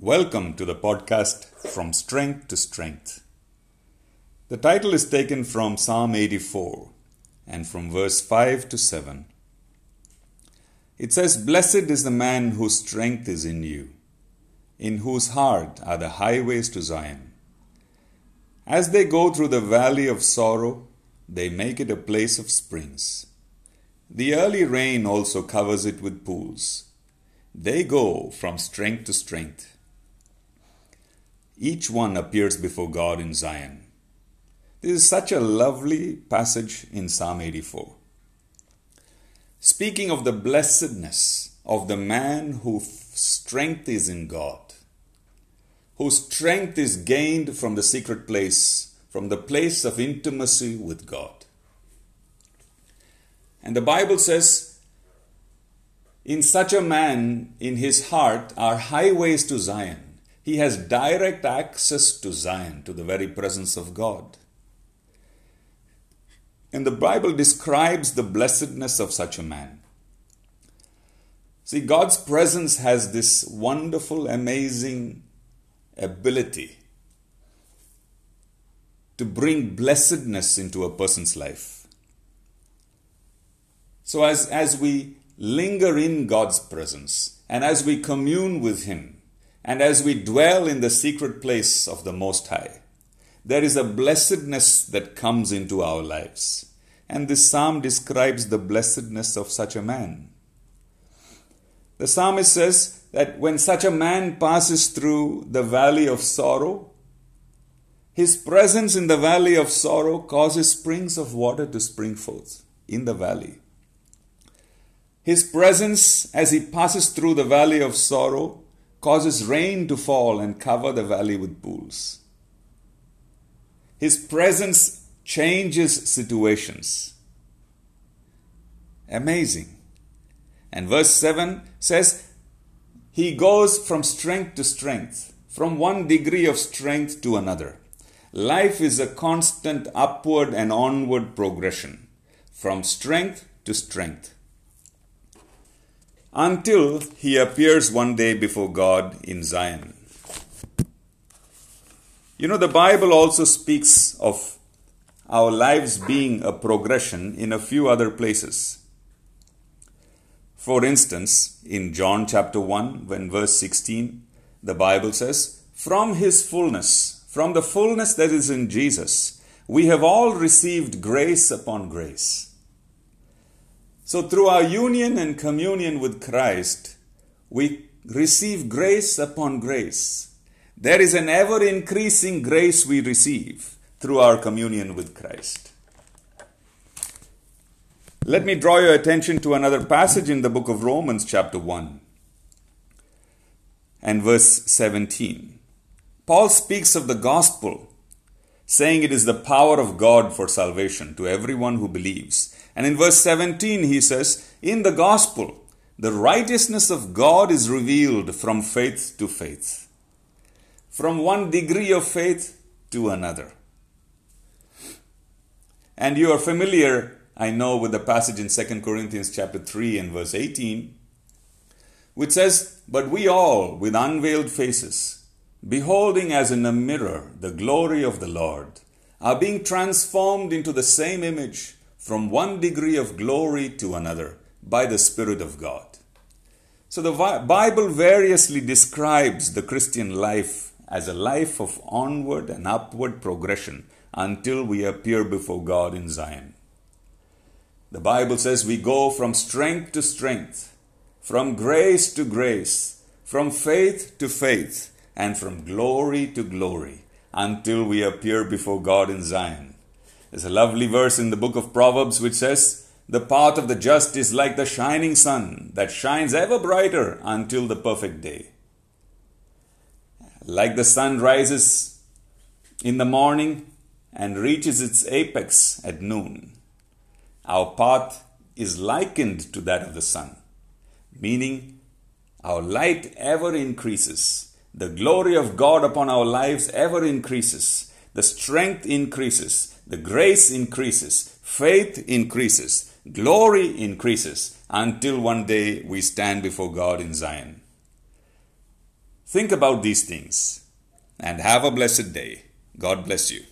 Welcome to the podcast From Strength to Strength. The title is taken from Psalm 84 and from verse 5 to 7. It says, Blessed is the man whose strength is in you, in whose heart are the highways to Zion. As they go through the valley of sorrow, they make it a place of springs. The early rain also covers it with pools. They go from strength to strength. Each one appears before God in Zion. This is such a lovely passage in Psalm 84. Speaking of the blessedness of the man whose strength is in God, whose strength is gained from the secret place, from the place of intimacy with God. And the Bible says, in such a man, in his heart, are highways to Zion. He has direct access to Zion, to the very presence of God. And the Bible describes the blessedness of such a man. See, God's presence has this wonderful, amazing ability to bring blessedness into a person's life. So, as, as we linger in God's presence and as we commune with Him, and as we dwell in the secret place of the Most High, there is a blessedness that comes into our lives. And this psalm describes the blessedness of such a man. The psalmist says that when such a man passes through the valley of sorrow, his presence in the valley of sorrow causes springs of water to spring forth in the valley. His presence as he passes through the valley of sorrow causes rain to fall and cover the valley with pools. His presence changes situations. Amazing. And verse 7 says, He goes from strength to strength, from one degree of strength to another. Life is a constant upward and onward progression, from strength to strength until he appears one day before God in Zion. You know, the Bible also speaks of our lives being a progression in a few other places. For instance, in John chapter 1, when verse 16, the Bible says, From his fullness, from the fullness that is in Jesus, we have all received grace upon grace. So, through our union and communion with Christ, we receive grace upon grace. There is an ever increasing grace we receive through our communion with Christ. Let me draw your attention to another passage in the book of Romans, chapter 1 and verse 17. Paul speaks of the gospel, saying it is the power of God for salvation to everyone who believes and in verse 17, he says, In the gospel, the righteousness of God is revealed from faith to faith, from one degree of faith to another. And you are familiar, I know, with the passage in 2 Corinthians chapter 3 and verse 18, which says, But we all, with unveiled faces, beholding as in a mirror the glory of the Lord, are being transformed into the same image from one degree of glory to another by the Spirit of God. So the Bible variously describes the Christian life as a life of onward and upward progression until we appear before God in Zion. The Bible says we go from strength to strength, from grace to grace, from faith to faith, and from glory to glory until we appear before God in Zion. There's a lovely verse in the book of Proverbs which says, The path of the just is like the shining sun that shines ever brighter until the perfect day. Like the sun rises in the morning and reaches its apex at noon, our path is likened to that of the sun, meaning our light ever increases. The glory of God upon our lives ever increases. The strength increases the grace increases, faith increases, glory increases until one day we stand before God in Zion. Think about these things and have a blessed day. God bless you.